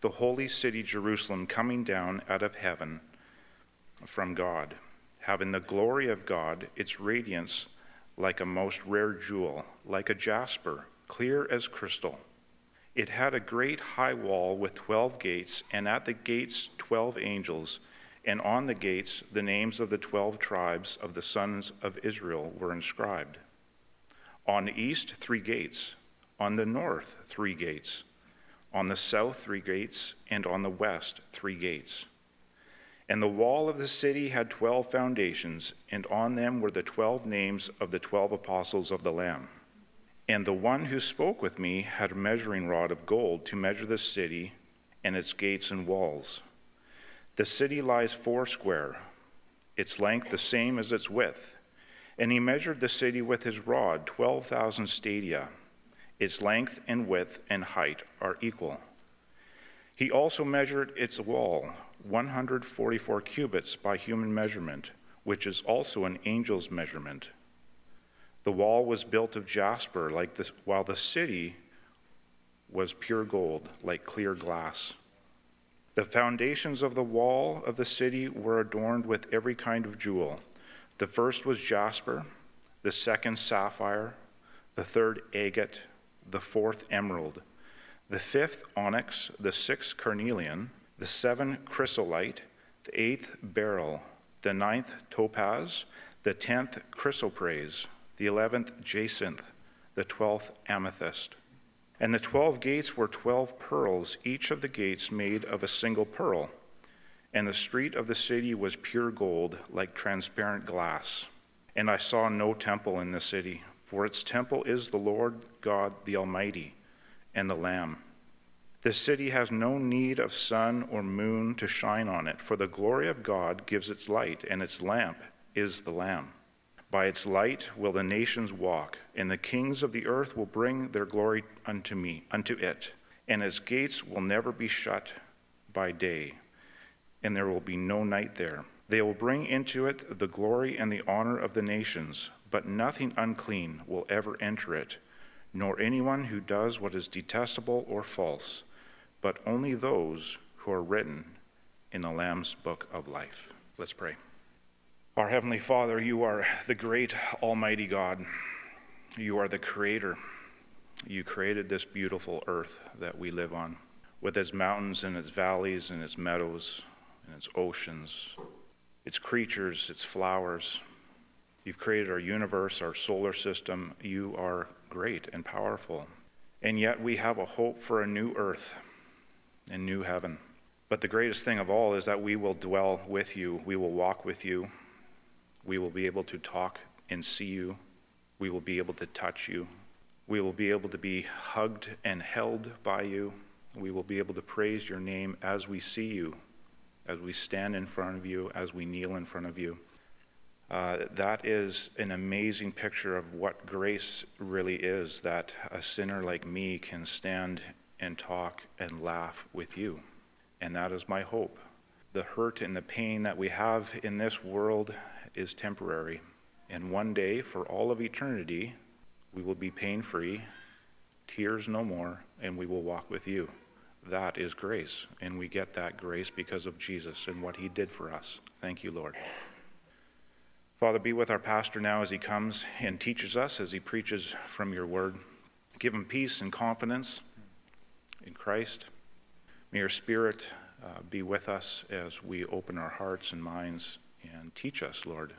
the holy city Jerusalem coming down out of heaven from God, having the glory of God, its radiance like a most rare jewel, like a jasper, clear as crystal. It had a great high wall with twelve gates, and at the gates twelve angels, and on the gates the names of the twelve tribes of the sons of Israel were inscribed. On the east, three gates, on the north, three gates on the south, three gates, and on the west, three gates. And the wall of the city had twelve foundations, and on them were the twelve names of the twelve apostles of the Lamb. And the one who spoke with me had a measuring rod of gold to measure the city and its gates and walls. The city lies foursquare, its length the same as its width. And he measured the city with his rod, 12,000 stadia its length and width and height are equal. He also measured its wall, 144 cubits by human measurement, which is also an angel's measurement. The wall was built of jasper, like this, while the city was pure gold, like clear glass. The foundations of the wall of the city were adorned with every kind of jewel. The first was jasper, the second sapphire, the third agate the fourth emerald, the fifth onyx, the sixth carnelian, the seventh chrysolite, the eighth beryl, the ninth topaz, the tenth chrysoprase, the eleventh jacinth, the twelfth amethyst. And the twelve gates were twelve pearls, each of the gates made of a single pearl. And the street of the city was pure gold, like transparent glass. And I saw no temple in the city for its temple is the Lord God the Almighty and the Lamb. The city has no need of sun or moon to shine on it, for the glory of God gives its light, and its lamp is the Lamb. By its light will the nations walk, and the kings of the earth will bring their glory unto me, unto it, and its gates will never be shut by day, and there will be no night there. They will bring into it the glory and the honor of the nations but nothing unclean will ever enter it, nor anyone who does what is detestable or false, but only those who are written in the Lamb's book of life. Let's pray. Our Heavenly Father, you are the great Almighty God. You are the Creator. You created this beautiful earth that we live on, with its mountains and its valleys and its meadows and its oceans, its creatures, its flowers You've created our universe, our solar system. You are great and powerful. And yet we have a hope for a new earth and new heaven. But the greatest thing of all is that we will dwell with you, we will walk with you, we will be able to talk and see you, we will be able to touch you, we will be able to be hugged and held by you, we will be able to praise your name as we see you, as we stand in front of you, as we kneel in front of you. Uh, that is an amazing picture of what grace really is that a sinner like me can stand and talk and laugh with you. And that is my hope. The hurt and the pain that we have in this world is temporary. And one day, for all of eternity, we will be pain free, tears no more, and we will walk with you. That is grace. And we get that grace because of Jesus and what he did for us. Thank you, Lord. Father, be with our pastor now as he comes and teaches us, as he preaches from your word. Give him peace and confidence in Christ. May your spirit uh, be with us as we open our hearts and minds and teach us, Lord.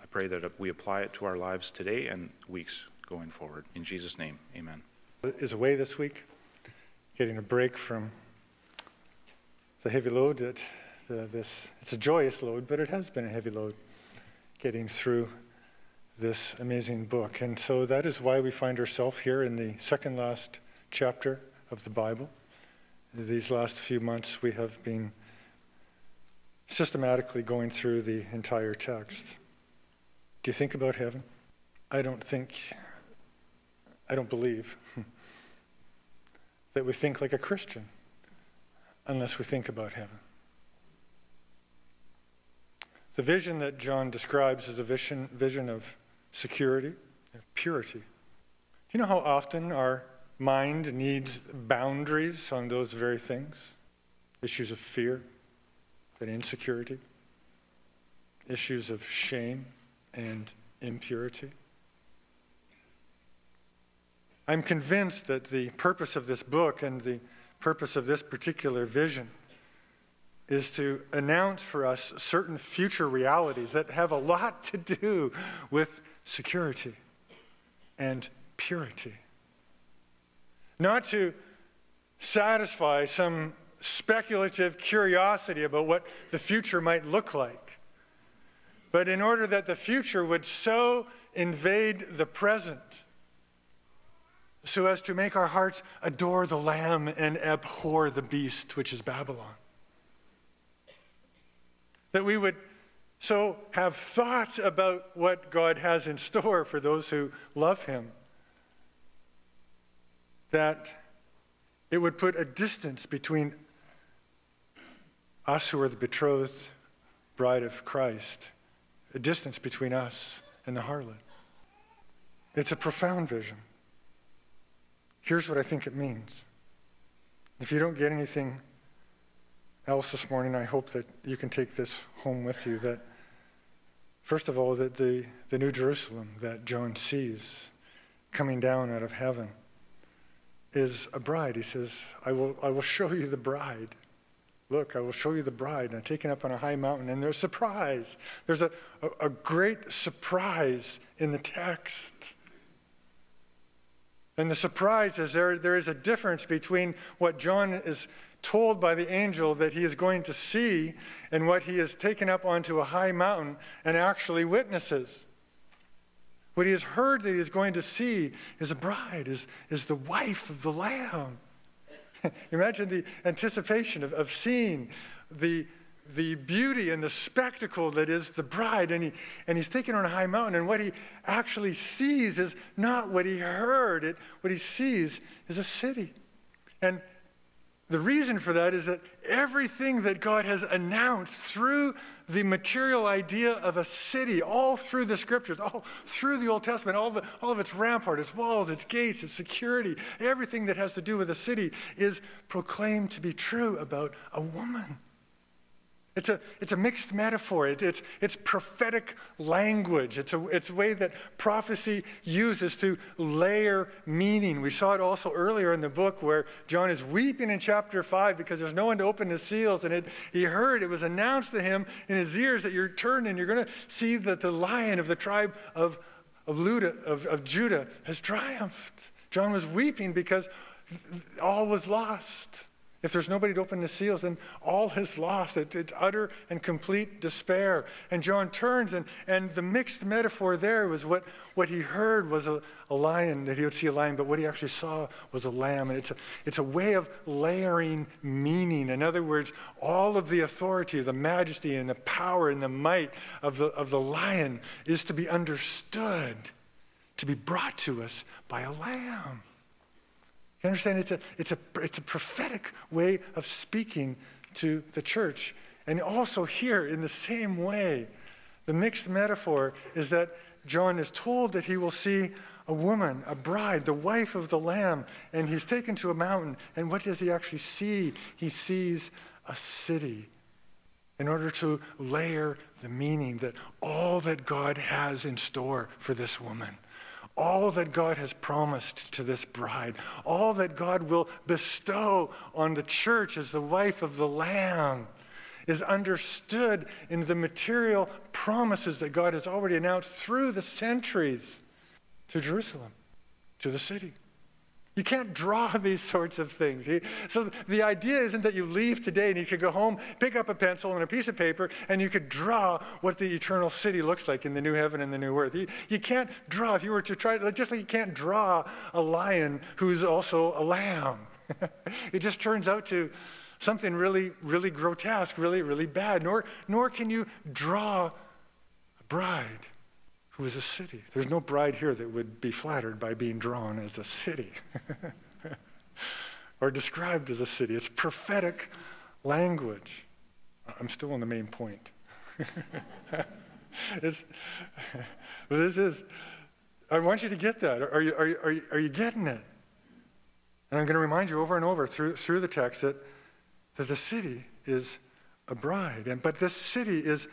I pray that we apply it to our lives today and weeks going forward. In Jesus' name, amen. Is away this week, getting a break from the heavy load that the, this, it's a joyous load, but it has been a heavy load getting through this amazing book. And so that is why we find ourselves here in the second last chapter of the Bible. These last few months, we have been systematically going through the entire text. Do you think about heaven? I don't think, I don't believe that we think like a Christian unless we think about heaven. The vision that John describes is a vision, vision of security, and purity. Do you know how often our mind needs boundaries on those very things? issues of fear and insecurity, issues of shame and impurity. I'm convinced that the purpose of this book and the purpose of this particular vision is to announce for us certain future realities that have a lot to do with security and purity. Not to satisfy some speculative curiosity about what the future might look like, but in order that the future would so invade the present so as to make our hearts adore the Lamb and abhor the beast, which is Babylon. That we would so have thoughts about what God has in store for those who love Him, that it would put a distance between us who are the betrothed bride of Christ, a distance between us and the harlot. It's a profound vision. Here's what I think it means. If you don't get anything else this morning, I hope that you can take this home with you. That, first of all, that the, the New Jerusalem that John sees coming down out of heaven is a bride. He says, I will, I will show you the bride. Look, I will show you the bride. And I'm taken up on a high mountain, and there's surprise. There's a, a, a great surprise in the text. And the surprise is there, there is a difference between what John is told by the angel that he is going to see and what he is taken up onto a high mountain and actually witnesses. What he has heard that he is going to see is a bride, is, is the wife of the Lamb. Imagine the anticipation of, of seeing the, the beauty and the spectacle that is the bride. And, he, and he's taken on a high mountain. And what he actually sees is not what he heard. It, what he sees is a city. And the reason for that is that everything that God has announced through the material idea of a city, all through the scriptures, all through the Old Testament, all, the, all of its rampart, its walls, its gates, its security, everything that has to do with a city is proclaimed to be true about a woman. It's a, it's a mixed metaphor. It, it's, it's prophetic language. It's a, it's a way that prophecy uses to layer meaning. We saw it also earlier in the book where John is weeping in chapter 5 because there's no one to open the seals. And it, he heard, it was announced to him in his ears that you're turning you're going to see that the lion of the tribe of, of, Luda, of, of Judah has triumphed. John was weeping because all was lost. If there's nobody to open the seals, then all is lost. It, it's utter and complete despair. And John turns, and, and the mixed metaphor there was what, what he heard was a, a lion, that he would see a lion, but what he actually saw was a lamb. And it's a, it's a way of layering meaning. In other words, all of the authority, the majesty, and the power and the might of the, of the lion is to be understood, to be brought to us by a lamb. You understand? It's a, it's, a, it's a prophetic way of speaking to the church. And also, here, in the same way, the mixed metaphor is that John is told that he will see a woman, a bride, the wife of the Lamb, and he's taken to a mountain. And what does he actually see? He sees a city in order to layer the meaning that all that God has in store for this woman all that God has promised to this bride, all that God will bestow on the church as the wife of the Lamb, is understood in the material promises that God has already announced through the centuries to Jerusalem, to the city. You can't draw these sorts of things. So the idea isn't that you leave today and you could go home, pick up a pencil and a piece of paper, and you could draw what the eternal city looks like in the new heaven and the new earth. You, can't draw, if you were to try, just like you can't draw a lion who's also a lamb. it just turns out to something really, really grotesque, really, really bad. Nor, nor can you draw a bride who is a city. There's no bride here that would be flattered by being drawn as a city or described as a city. It's prophetic language. I'm still on the main point. it's, this is, I want you to get that. Are you, are, you, are, you, are you getting it? And I'm going to remind you over and over through, through the text that that the city is a bride. And, but this city is,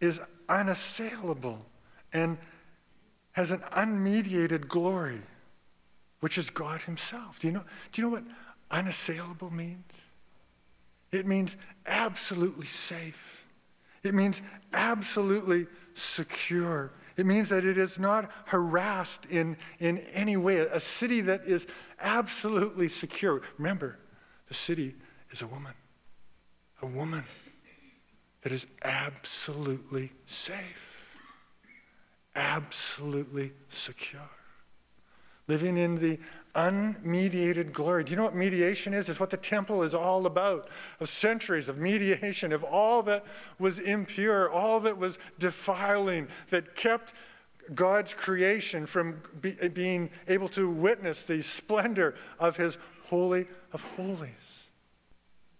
is unassailable and has an unmediated glory, which is God Himself. Do you know, do you know what unassailable means? It means absolutely safe. It means absolutely secure. It means that it is not harassed in, in any way. A city that is absolutely secure. Remember, the city is a woman. A woman that is absolutely safe, absolutely secure. Living in the unmediated glory. Do you know what mediation is? It's what the temple is all about of centuries of mediation, of all that was impure, all that was defiling, that kept God's creation from be, being able to witness the splendor of His Holy of Holies.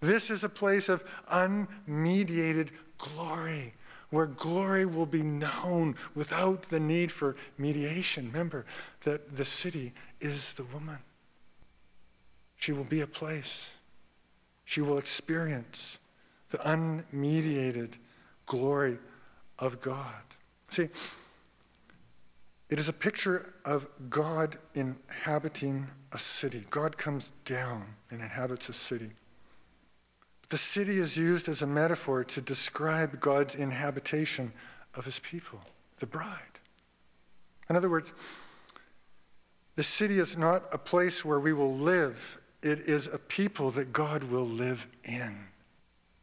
This is a place of unmediated glory where glory will be known without the need for mediation. Remember that the city is the woman. She will be a place. She will experience the unmediated glory of God. See, it is a picture of God inhabiting a city. God comes down and inhabits a city. The city is used as a metaphor to describe God's inhabitation of his people, the bride. In other words, the city is not a place where we will live, it is a people that God will live in.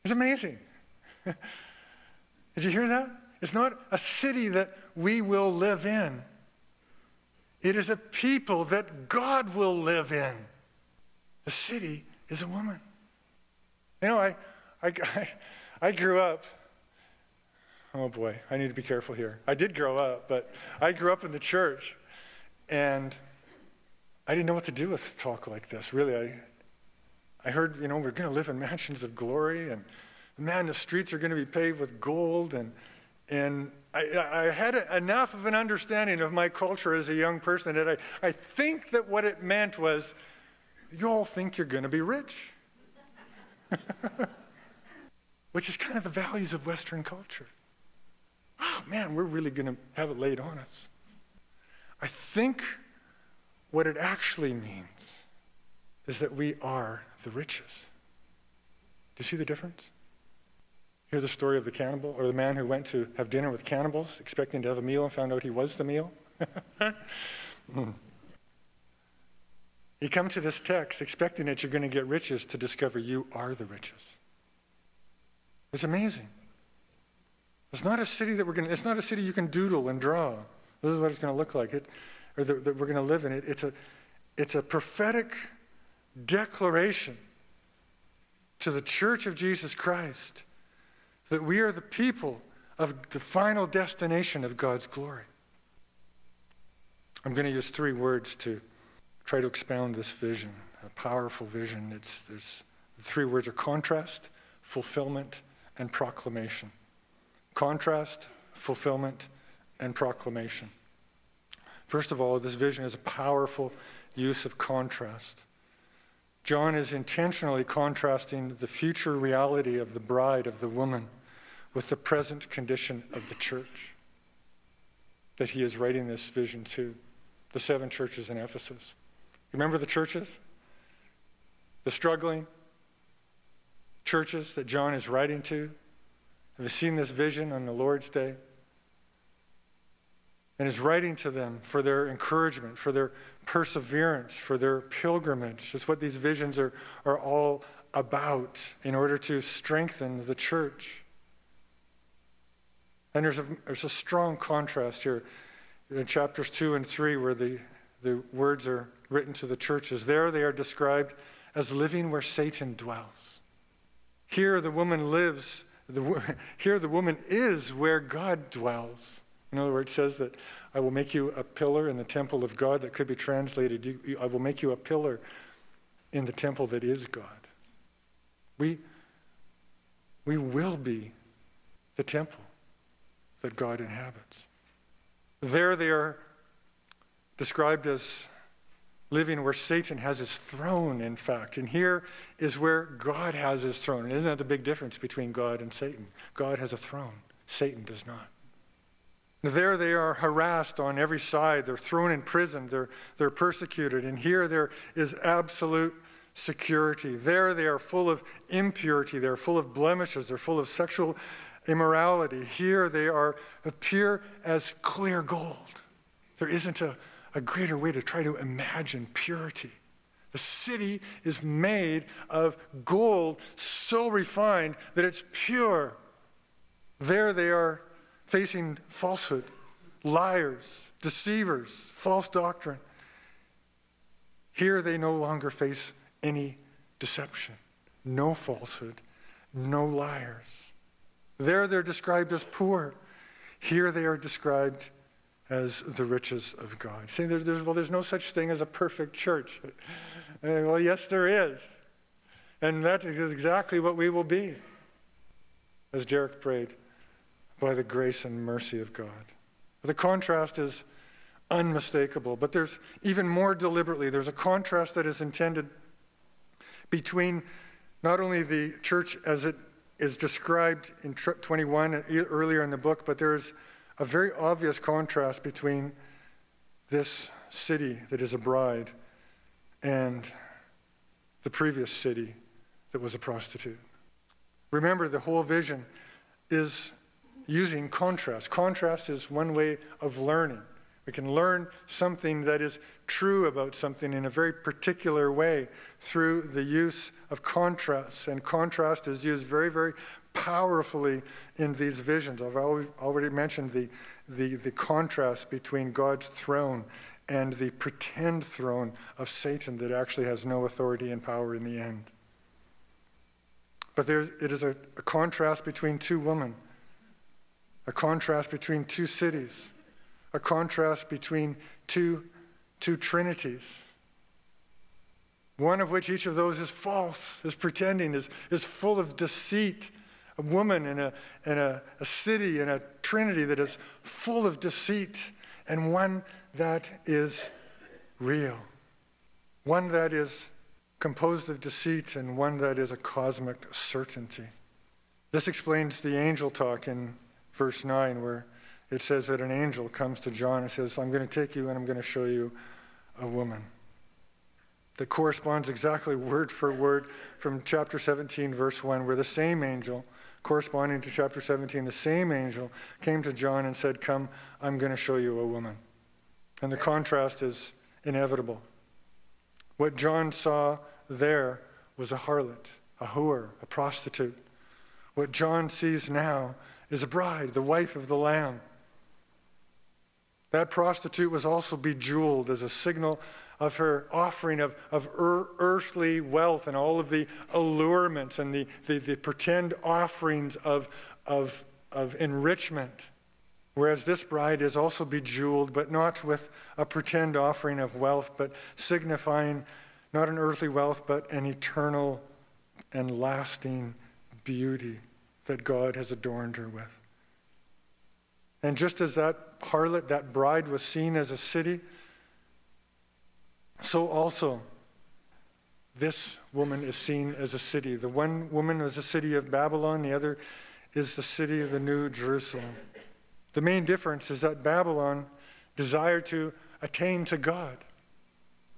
It's amazing. Did you hear that? It's not a city that we will live in. It is a people that God will live in. The city is a woman. You know, I, I, I, grew up, oh boy, I need to be careful here. I did grow up, but I grew up in the church, and I didn't know what to do with talk like this, really. I, I heard, you know, we're going to live in mansions of glory, and man, the streets are going to be paved with gold, and, and I, I, had enough of an understanding of my culture as a young person that I, I think that what it meant was, you all think you're going to be rich. Which is kind of the values of Western culture. Oh, man, we're really going to have it laid on us. I think what it actually means is that we are the riches. Do you see the difference? Hear the story of the cannibal or the man who went to have dinner with cannibals, expecting to have a meal and found out he was the meal. mm. You come to this text expecting that you're going to get riches to discover you are the riches. It's amazing. It's not a city that we're going to, it's not a city you can doodle and draw. This is what it's going to look like, it, or that, that we're going to live in. It, it's, a, it's a prophetic declaration to the church of Jesus Christ that we are the people of the final destination of God's glory. I'm going to use three words to try to expound this vision, a powerful vision. It's, there's, the three words are contrast, fulfillment, and proclamation. Contrast, fulfillment, and proclamation. First of all, this vision is a powerful use of contrast. John is intentionally contrasting the future reality of the bride, of the woman, with the present condition of the church that he is writing this vision to, the seven churches in Ephesus. Remember the churches? The struggling churches that John is writing to? Have you seen this vision on the Lord's Day? And is writing to them for their encouragement, for their perseverance, for their pilgrimage. It's what these visions are, are all about in order to strengthen the church. And there's a, there's a strong contrast here in chapters 2 and 3 where the, the words are written to the churches. There they are described as living where Satan dwells. Here the woman lives, the, here the woman is where God dwells. In other words, it says that I will make you a pillar in the temple of God that could be translated, you, you, I will make you a pillar in the temple that is God. We, we will be the temple that God inhabits. There they are described as living where Satan has his throne, in fact. And here is where God has his throne. And isn't that the big difference between God and Satan? God has a throne, Satan does not. There they are harassed on every side. They're thrown in prison. They're, they're persecuted. And here there is absolute security. There they are full of impurity. They're full of blemishes. They're full of sexual immorality. Here they are appear as clear gold. There isn't a, a greater way to try to imagine purity. The city is made of gold so refined that it's pure. There they are facing falsehood, liars, deceivers, false doctrine. Here they no longer face any deception, no falsehood, no liars. There they're described as poor. Here they are described as the riches of God. Saying there, there's, well, there's no such thing as a perfect church. And, well, yes, there is. And that is exactly what we will be, as Derek prayed, by the grace and mercy of God. The contrast is unmistakable, but there's even more deliberately, there's a contrast that is intended between not only the church as it is described in 21 uh, earlier in the book, but there's a very obvious contrast between this city that is a bride and the previous city that was a prostitute. Remember, the whole vision is using contrast. Contrast is one way of learning. We can learn something that is true about something in a very particular way through the use of contrast. And contrast is used very, very powerfully in these visions. I've already mentioned the, the, the contrast between God's throne and the pretend throne of Satan that actually has no authority and power in the end. But there's, it is a, a contrast between two women, a contrast between two cities, a contrast between two, two trinities. One of which each of those is false, is pretending, is, is full of deceit a woman in a, in a, a city, in a trinity that is full of deceit, and one that is real, one that is composed of deceit, and one that is a cosmic certainty. This explains the angel talk in verse 9, where it says that an angel comes to John and says, I'm going to take you and I'm going to show you a woman. That corresponds exactly word for word from chapter 17, verse 1, where the same angel corresponding to chapter 17, the same angel came to John and said, Come, I'm going to show you a woman. And the contrast is inevitable. What John saw there was a harlot, a whore, a prostitute. What John sees now is a bride, the wife of the Lamb. That prostitute was also bejeweled as a signal of her offering of, of earthly wealth and all of the allurements and the, the, the pretend offerings of, of, of enrichment. Whereas this bride is also bejeweled, but not with a pretend offering of wealth, but signifying not an earthly wealth, but an eternal and lasting beauty that God has adorned her with. And just as that harlot, that bride, was seen as a city, so also, this woman is seen as a city. The one woman is the city of Babylon, the other is the city of the New Jerusalem. The main difference is that Babylon desired to attain to God.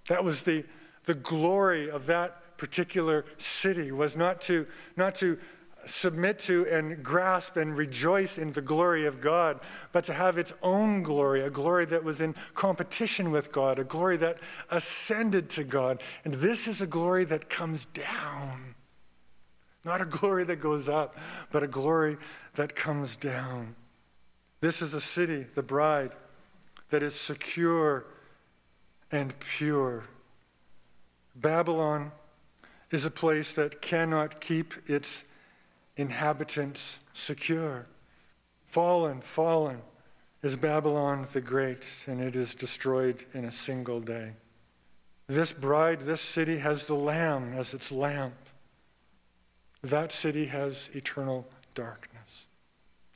That was the, the glory of that particular city, was not to, not to submit to and grasp and rejoice in the glory of God, but to have its own glory, a glory that was in competition with God, a glory that ascended to God. And this is a glory that comes down. Not a glory that goes up, but a glory that comes down. This is a city, the bride, that is secure and pure. Babylon is a place that cannot keep its inhabitants secure. Fallen, fallen is Babylon the Great, and it is destroyed in a single day. This bride, this city has the Lamb as its lamp. That city has eternal darkness.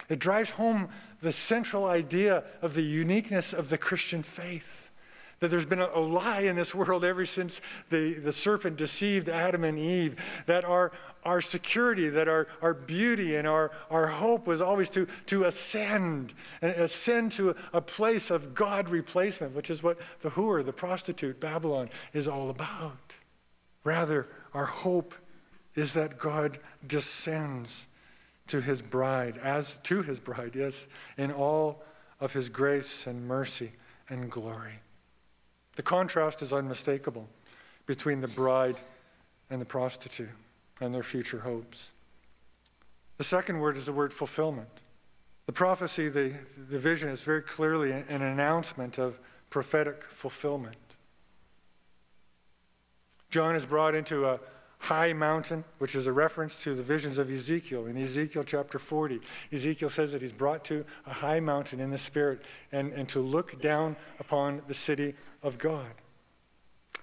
It drives home the central idea of the uniqueness of the Christian faith that there's been a, a, lie in this world ever since the, the serpent deceived Adam and Eve, that our, our security, that our, our beauty and our, our hope was always to, to ascend and ascend to a, place of God replacement, which is what the whore, the prostitute, Babylon is all about. Rather, our hope is that God descends to his bride, as to his bride, yes, in all of his grace and mercy and glory. The contrast is unmistakable between the bride and the prostitute and their future hopes. The second word is the word fulfillment. The prophecy, the, the vision, is very clearly an announcement of prophetic fulfillment. John is brought into a high mountain, which is a reference to the visions of Ezekiel. In Ezekiel chapter 40, Ezekiel says that he's brought to a high mountain in the Spirit and, and to look down upon the city of God.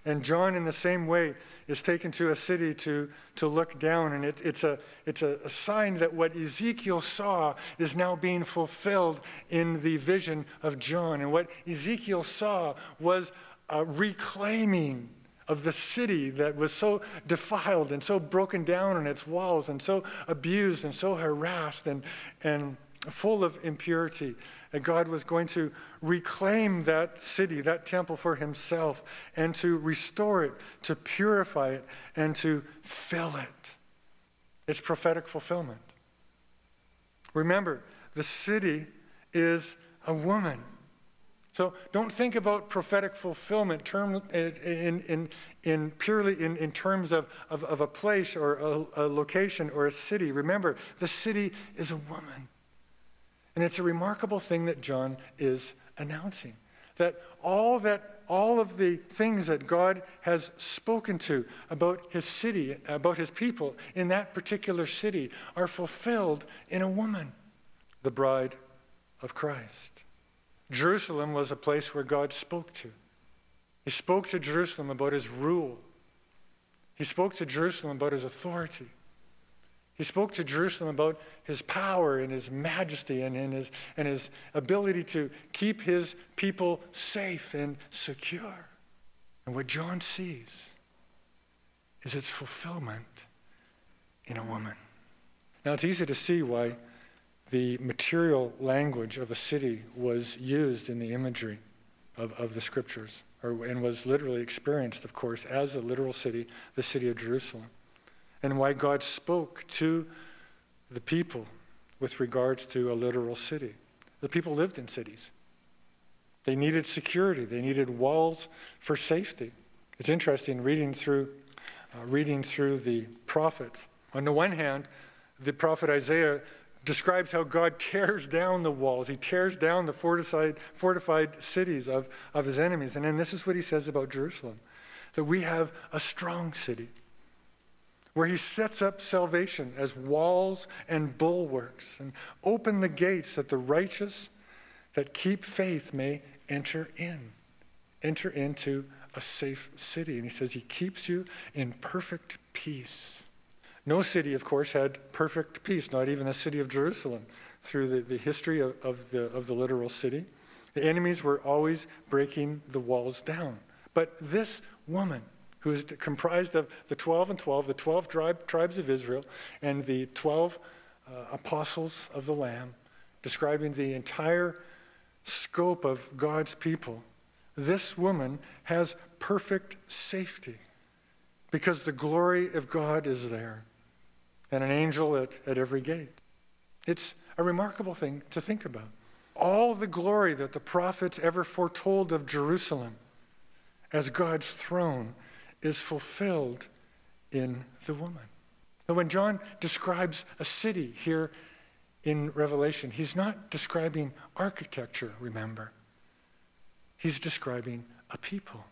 And John, in the same way, is taken to a city to, to look down, and it, it's, a, it's a, a sign that what Ezekiel saw is now being fulfilled in the vision of John. And what Ezekiel saw was a reclaiming of the city that was so defiled and so broken down in its walls and so abused and so harassed and, and full of impurity. And God was going to reclaim that city, that temple for himself, and to restore it, to purify it, and to fill it. It's prophetic fulfillment. Remember, the city is a woman. So don't think about prophetic fulfillment term, in, in, in purely in, in terms of, of, of a place or a, a location or a city. Remember, the city is a woman. And it's a remarkable thing that John is announcing. That all that all of the things that God has spoken to about his city, about his people in that particular city are fulfilled in a woman, the bride of Christ. Jerusalem was a place where God spoke to. He spoke to Jerusalem about his rule. He spoke to Jerusalem about his authority. He spoke to Jerusalem about his power and his majesty and, and, his, and his ability to keep his people safe and secure. And what John sees is its fulfillment in a woman. Now, it's easy to see why the material language of a city was used in the imagery of, of the scriptures, or, and was literally experienced, of course, as a literal city, the city of Jerusalem and why God spoke to the people with regards to a literal city. The people lived in cities. They needed security. They needed walls for safety. It's interesting reading through, uh, reading through the prophets. On the one hand, the prophet Isaiah describes how God tears down the walls. He tears down the fortified, fortified cities of, of his enemies. And then this is what he says about Jerusalem that we have a strong city where he sets up salvation as walls and bulwarks and open the gates that the righteous that keep faith may enter in, enter into a safe city. And he says he keeps you in perfect peace. No city, of course, had perfect peace, not even the city of Jerusalem, through the, the history of, of, the, of the literal city. The enemies were always breaking the walls down. But this woman, who is comprised of the 12 and 12, the 12 tribe, tribes of Israel, and the 12 uh, apostles of the Lamb, describing the entire scope of God's people. This woman has perfect safety because the glory of God is there and an angel at, at every gate. It's a remarkable thing to think about. All the glory that the prophets ever foretold of Jerusalem as God's throne is fulfilled in the woman. And when John describes a city here in Revelation, he's not describing architecture, remember. He's describing a people.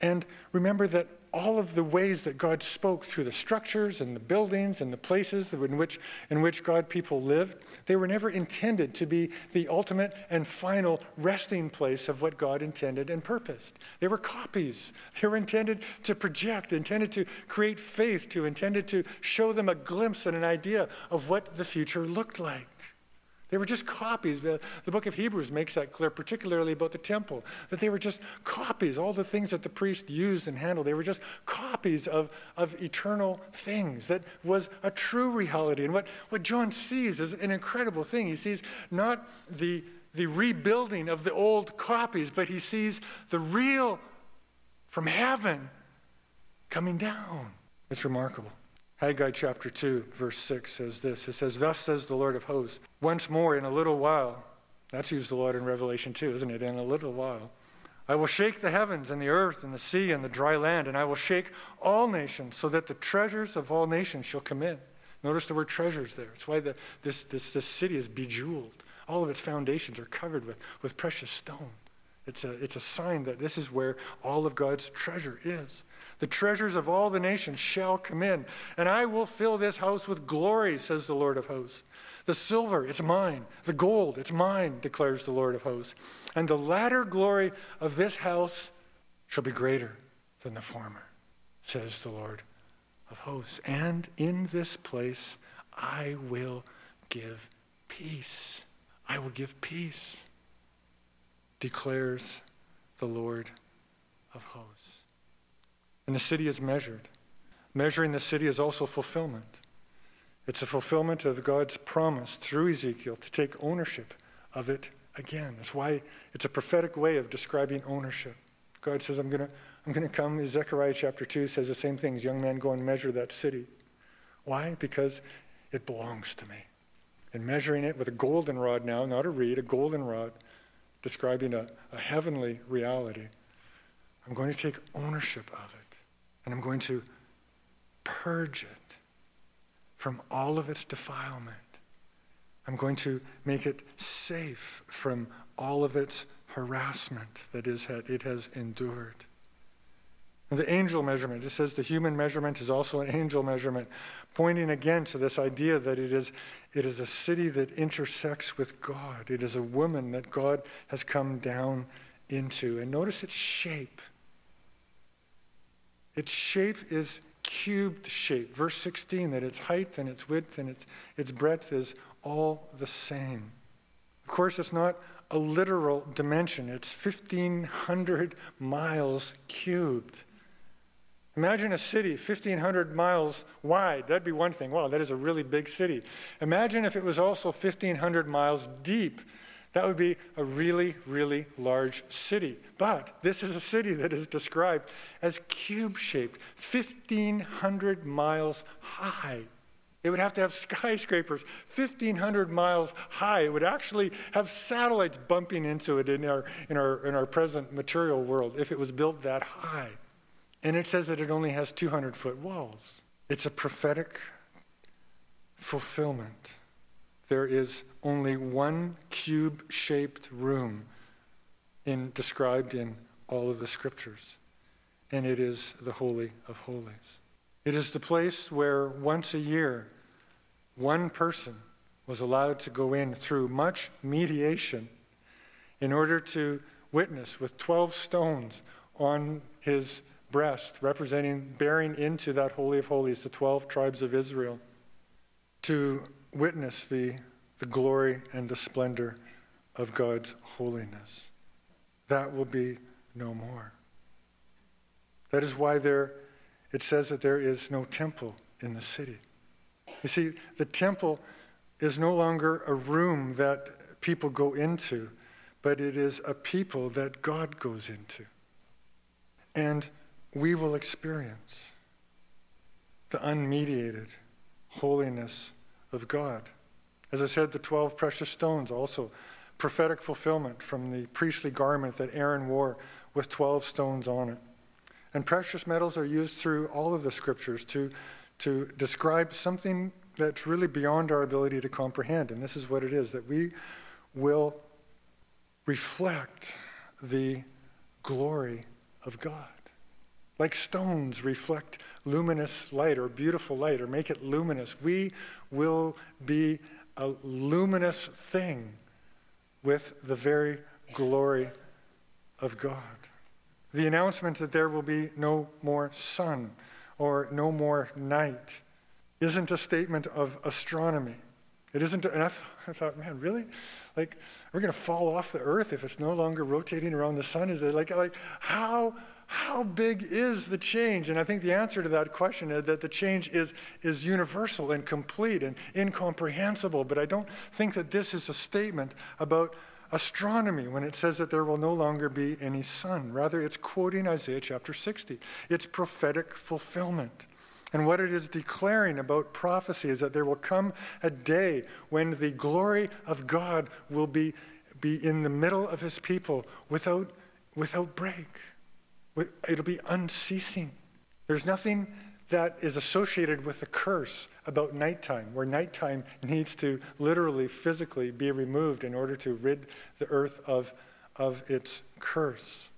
And remember that all of the ways that God spoke through the structures and the buildings and the places in which, in which God people lived, they were never intended to be the ultimate and final resting place of what God intended and purposed. They were copies. They were intended to project, intended to create faith, to intended to show them a glimpse and an idea of what the future looked like. They were just copies. The book of Hebrews makes that clear, particularly about the temple, that they were just copies. All the things that the priest used and handled, they were just copies of, of eternal things. That was a true reality. And what, what John sees is an incredible thing. He sees not the, the rebuilding of the old copies, but he sees the real from heaven coming down. It's remarkable. Haggai chapter 2, verse 6 says this It says, Thus says the Lord of hosts, once more in a little while, that's used a lot in Revelation 2, isn't it? In a little while, I will shake the heavens and the earth and the sea and the dry land, and I will shake all nations, so that the treasures of all nations shall come in. Notice the word treasures there. It's why the, this, this, this city is bejeweled. All of its foundations are covered with, with precious stone. It's a, it's a sign that this is where all of God's treasure is. The treasures of all the nations shall come in, and I will fill this house with glory, says the Lord of hosts. The silver, it's mine. The gold, it's mine, declares the Lord of hosts. And the latter glory of this house shall be greater than the former, says the Lord of hosts. And in this place I will give peace. I will give peace, declares the Lord of hosts. And the city is measured. Measuring the city is also fulfillment. It's a fulfillment of God's promise through Ezekiel to take ownership of it again. That's why it's a prophetic way of describing ownership. God says, I'm going to I'm going to come. Zechariah chapter 2 says the same things. Young men, go and measure that city. Why? Because it belongs to me. And measuring it with a golden rod now, not a reed, a golden rod, describing a, a heavenly reality, I'm going to take ownership of it and I'm going to purge it from all of its defilement. I'm going to make it safe from all of its harassment that is, it has endured. The angel measurement, it says the human measurement is also an angel measurement, pointing again to this idea that it is, it is a city that intersects with God. It is a woman that God has come down into. And notice its shape. Its shape is cubed shape. Verse 16, that its height and its width and its, its breadth is all the same. Of course, it's not a literal dimension, it's 1,500 miles cubed. Imagine a city 1,500 miles wide. That'd be one thing. Wow, that is a really big city. Imagine if it was also 1,500 miles deep. That would be a really, really large city. But this is a city that is described as cube shaped, 1,500 miles high. It would have to have skyscrapers 1,500 miles high. It would actually have satellites bumping into it in our, in, our, in our present material world if it was built that high. And it says that it only has 200 foot walls. It's a prophetic fulfillment there is only one cube shaped room in, described in all of the scriptures, and it is the Holy of Holies. It is the place where once a year one person was allowed to go in through much mediation in order to witness with 12 stones on his breast, representing, bearing into that Holy of Holies the 12 tribes of Israel, to witness the, the glory and the splendor of God's holiness. That will be no more. That is why there, it says that there is no temple in the city. You see, the temple is no longer a room that people go into, but it is a people that God goes into. And we will experience the unmediated holiness of God. As I said, the 12 precious stones also prophetic fulfillment from the priestly garment that Aaron wore with 12 stones on it. And precious metals are used through all of the scriptures to, to describe something that's really beyond our ability to comprehend. And this is what it is that we will reflect the glory of God. Like stones reflect luminous light or beautiful light or make it luminous. We will be a luminous thing with the very glory of God. The announcement that there will be no more sun or no more night isn't a statement of astronomy. It isn't, and I thought, man, really? Like, we're going to fall off the earth if it's no longer rotating around the sun? Is it like, like how, how big is the change? And I think the answer to that question is that the change is, is universal and complete and incomprehensible. But I don't think that this is a statement about astronomy when it says that there will no longer be any sun. Rather, it's quoting Isaiah chapter 60. It's prophetic fulfillment. And what it is declaring about prophecy is that there will come a day when the glory of God will be, be in the middle of his people without, without break. It'll be unceasing. There's nothing that is associated with the curse about nighttime, where nighttime needs to literally, physically be removed in order to rid the earth of, of its curse.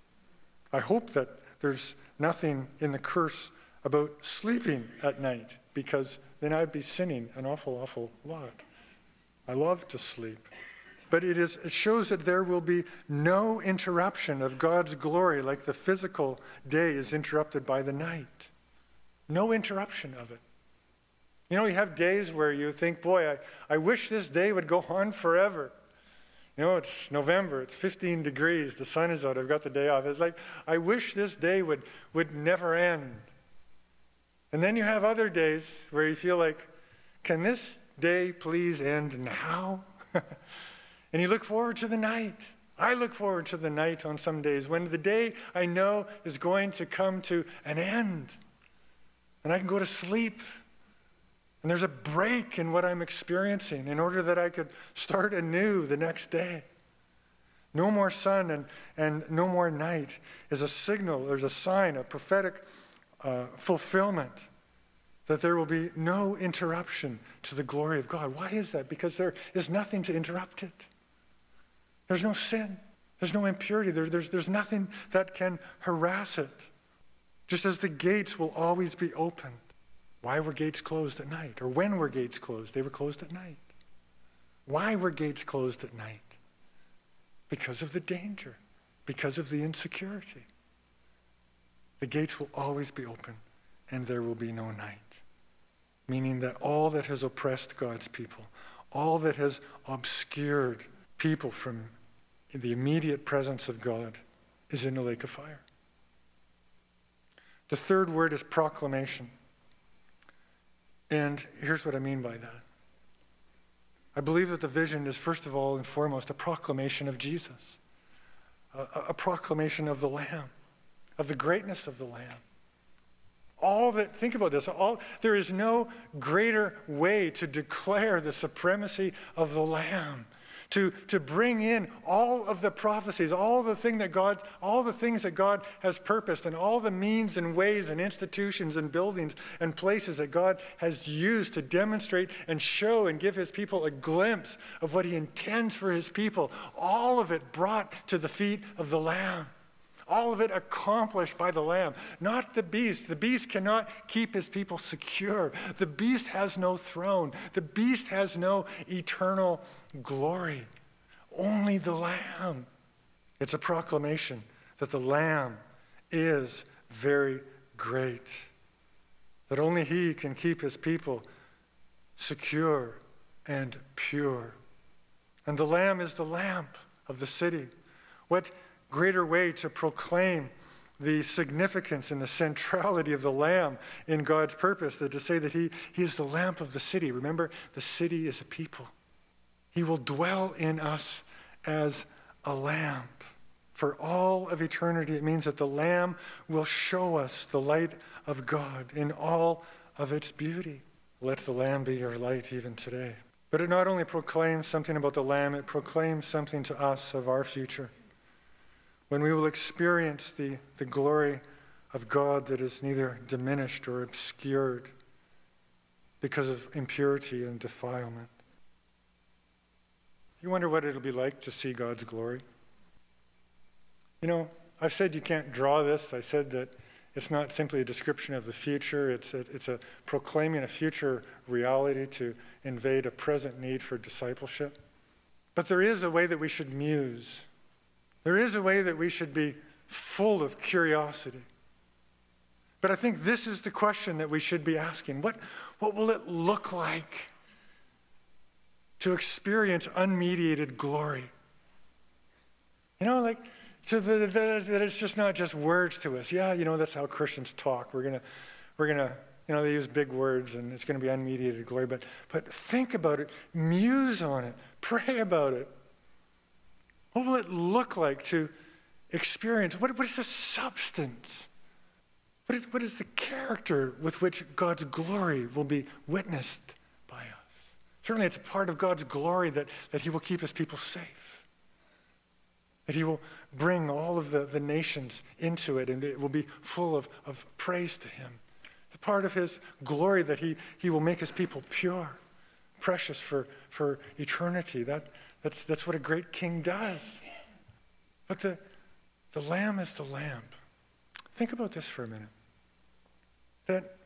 I hope that there's nothing in the curse about sleeping at night, because then I'd be sinning an awful, awful lot. I love to sleep. But it, is, it shows that there will be no interruption of God's glory like the physical day is interrupted by the night. No interruption of it. You know, you have days where you think, boy, I, I wish this day would go on forever. You know, it's November, it's 15 degrees, the sun is out, I've got the day off. It's like, I wish this day would, would never end. And then you have other days where you feel like, can this day please end now? and you look forward to the night. I look forward to the night on some days when the day I know is going to come to an end. And I can go to sleep. And there's a break in what I'm experiencing in order that I could start anew the next day. No more sun and, and no more night is a signal, there's a sign, a prophetic uh, fulfillment that there will be no interruption to the glory of God. Why is that? Because there is nothing to interrupt it. There's no sin, there's no impurity, there, there's, there's nothing that can harass it. Just as the gates will always be open. Why were gates closed at night? Or when were gates closed? They were closed at night. Why were gates closed at night? Because of the danger, because of the insecurity. The gates will always be open, and there will be no night. Meaning that all that has oppressed God's people, all that has obscured people from the immediate presence of God, is in the lake of fire. The third word is proclamation. And here's what I mean by that. I believe that the vision is, first of all and foremost, a proclamation of Jesus, a, a proclamation of the Lamb, of the greatness of the Lamb. All that, think about this, all, there is no greater way to declare the supremacy of the Lamb to, to bring in all of the prophecies, all the thing that God, all the things that God has purposed, and all the means and ways and institutions and buildings and places that God has used to demonstrate and show and give his people a glimpse of what he intends for his people. All of it brought to the feet of the Lamb. All of it accomplished by the Lamb, not the beast. The beast cannot keep his people secure. The beast has no throne. The beast has no eternal glory. Only the Lamb. It's a proclamation that the Lamb is very great, that only He can keep His people secure and pure. And the Lamb is the lamp of the city. What greater way to proclaim the significance and the centrality of the Lamb in God's purpose than to say that he, he is the lamp of the city. Remember, the city is a people. He will dwell in us as a lamp. For all of eternity, it means that the Lamb will show us the light of God in all of its beauty. Let the Lamb be your light even today. But it not only proclaims something about the Lamb, it proclaims something to us of our future when we will experience the, the glory of God that is neither diminished or obscured because of impurity and defilement. You wonder what it'll be like to see God's glory? You know, I've said you can't draw this. I said that it's not simply a description of the future, it's a, it's a proclaiming a future reality to invade a present need for discipleship. But there is a way that we should muse there is a way that we should be full of curiosity. But I think this is the question that we should be asking what, what will it look like to experience unmediated glory. You know, like, so that, that, it's just not just words to us. Yeah, you know, that's how Christians talk. We're going to, we're going to, you know, they use big words and it's going to be unmediated glory. But, but think about it, muse on it, pray about it. What will it look like to experience? What, what is the substance? What is, what is the character with which God's glory will be witnessed by us? Certainly, it's a part of God's glory that, that He will keep His people safe, that He will bring all of the, the nations into it, and it will be full of, of praise to Him. It's part of His glory that He, he will make His people pure, precious for, for eternity. That, that's, that's what a great king does. But the, the lamb is the lamb. Think about this for a minute. That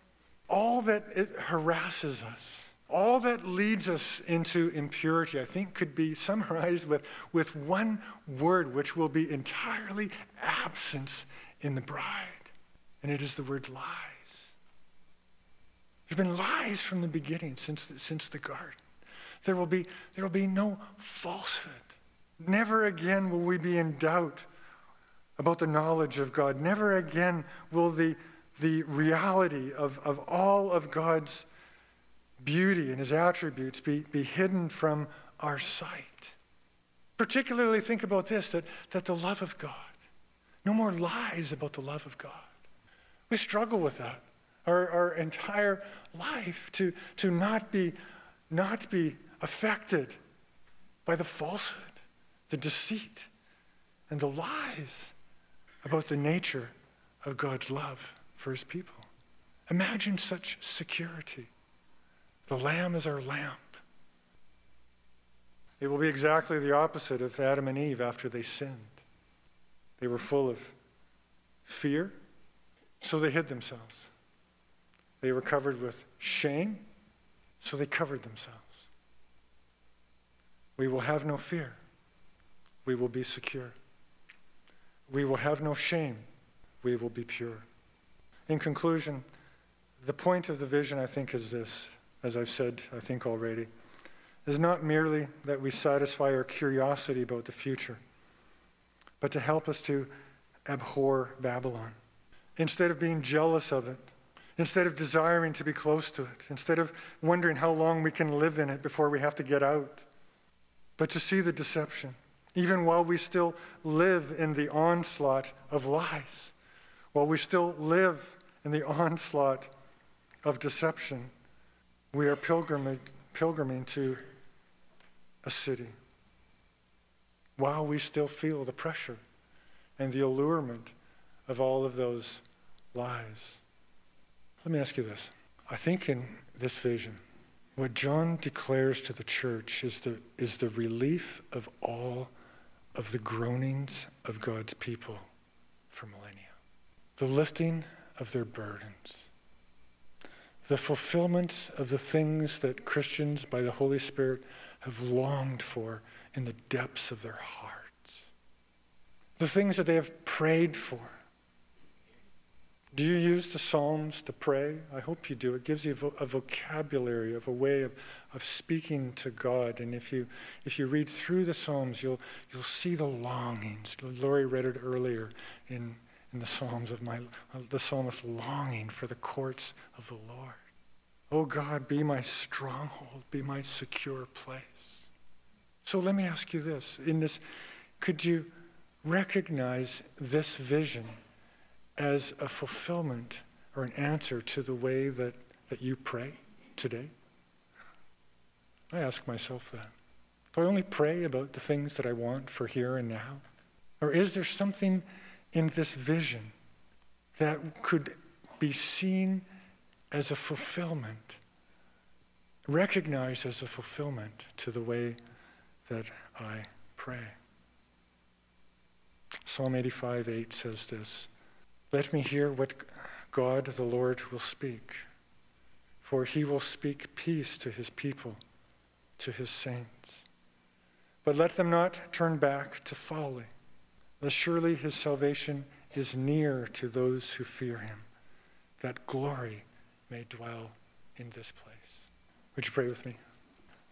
all that it harasses us, all that leads us into impurity, I think could be summarized with, with one word which will be entirely absent in the bride. And it is the word lies. There's been lies from the beginning, since the, since the garden. There will, be, there will be no falsehood. Never again will we be in doubt about the knowledge of God. Never again will the, the reality of, of all of God's beauty and his attributes be, be hidden from our sight. Particularly think about this that, that the love of God, no more lies about the love of God. We struggle with that our, our entire life to, to not be, not be affected by the falsehood, the deceit, and the lies about the nature of God's love for his people. Imagine such security. The Lamb is our lamp. It will be exactly the opposite of Adam and Eve after they sinned. They were full of fear, so they hid themselves. They were covered with shame, so they covered themselves. We will have no fear. We will be secure. We will have no shame. We will be pure. In conclusion, the point of the vision, I think, is this, as I've said, I think already, is not merely that we satisfy our curiosity about the future, but to help us to abhor Babylon. Instead of being jealous of it, instead of desiring to be close to it, instead of wondering how long we can live in it before we have to get out, but to see the deception, even while we still live in the onslaught of lies, while we still live in the onslaught of deception, we are pilgriming, pilgriming to a city. While we still feel the pressure and the allurement of all of those lies. Let me ask you this. I think in this vision, what John declares to the church is the, is the relief of all of the groanings of God's people for millennia, the lifting of their burdens, the fulfillment of the things that Christians, by the Holy Spirit, have longed for in the depths of their hearts, the things that they have prayed for do you use the Psalms to pray? I hope you do. It gives you a vocabulary of a way of, of speaking to God. And if you, if you read through the Psalms, you'll, you'll see the longings. Laurie read it earlier in, in the Psalms of my, the psalmist longing for the courts of the Lord. Oh God, be my stronghold, be my secure place. So let me ask you this. In this, could you recognize this vision? As a fulfillment or an answer to the way that, that you pray today? I ask myself that. Do I only pray about the things that I want for here and now? Or is there something in this vision that could be seen as a fulfillment, recognized as a fulfillment to the way that I pray? Psalm 85 8 says this let me hear what God the Lord will speak, for he will speak peace to his people, to his saints. But let them not turn back to folly, lest surely his salvation is near to those who fear him, that glory may dwell in this place. Would you pray with me?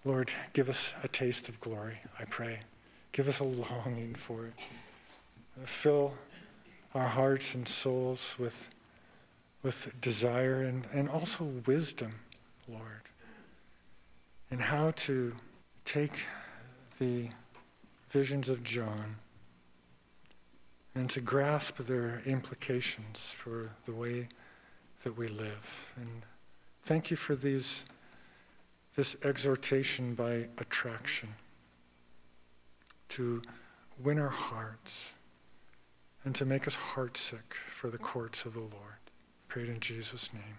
Lord, give us a taste of glory, I pray. Give us a longing for it. Fill our hearts and souls with, with desire and, and also wisdom, Lord, and how to take the visions of John and to grasp their implications for the way that we live. And thank you for these, this exhortation by attraction to win our hearts and to make us heartsick for the courts of the Lord. Prayed in Jesus' name.